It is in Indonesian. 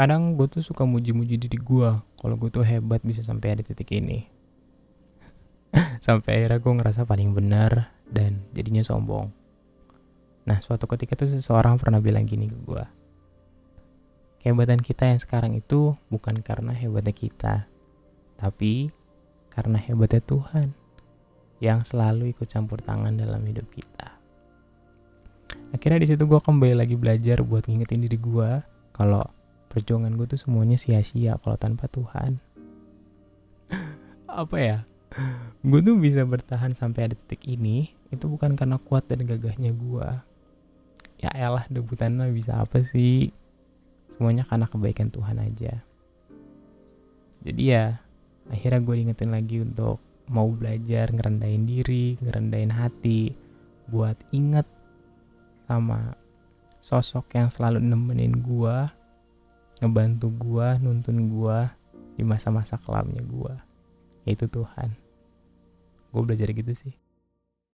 kadang gue tuh suka muji-muji diri gue kalau gue tuh hebat bisa sampai ada titik ini. Sampai akhirnya gue ngerasa paling benar dan jadinya sombong. Nah suatu ketika tuh seseorang pernah bilang gini ke gue kehebatan kita yang sekarang itu bukan karena hebatnya kita tapi karena hebatnya Tuhan yang selalu ikut campur tangan dalam hidup kita. Akhirnya di situ gue kembali lagi belajar buat ngingetin diri gue kalau perjuangan gue tuh semuanya sia-sia kalau tanpa Tuhan. Apa ya? Gue tuh bisa bertahan sampai ada titik ini itu bukan karena kuat dan gagahnya gue ya elah debutan mah bisa apa sih? Semuanya karena kebaikan Tuhan aja. Jadi ya akhirnya gue ingetin lagi untuk mau belajar ngerendahin diri ngerendahin hati buat inget sama sosok yang selalu nemenin gua ngebantu gua nuntun gua di masa-masa kelamnya gua. Yaitu Tuhan. Gue belajar gitu sih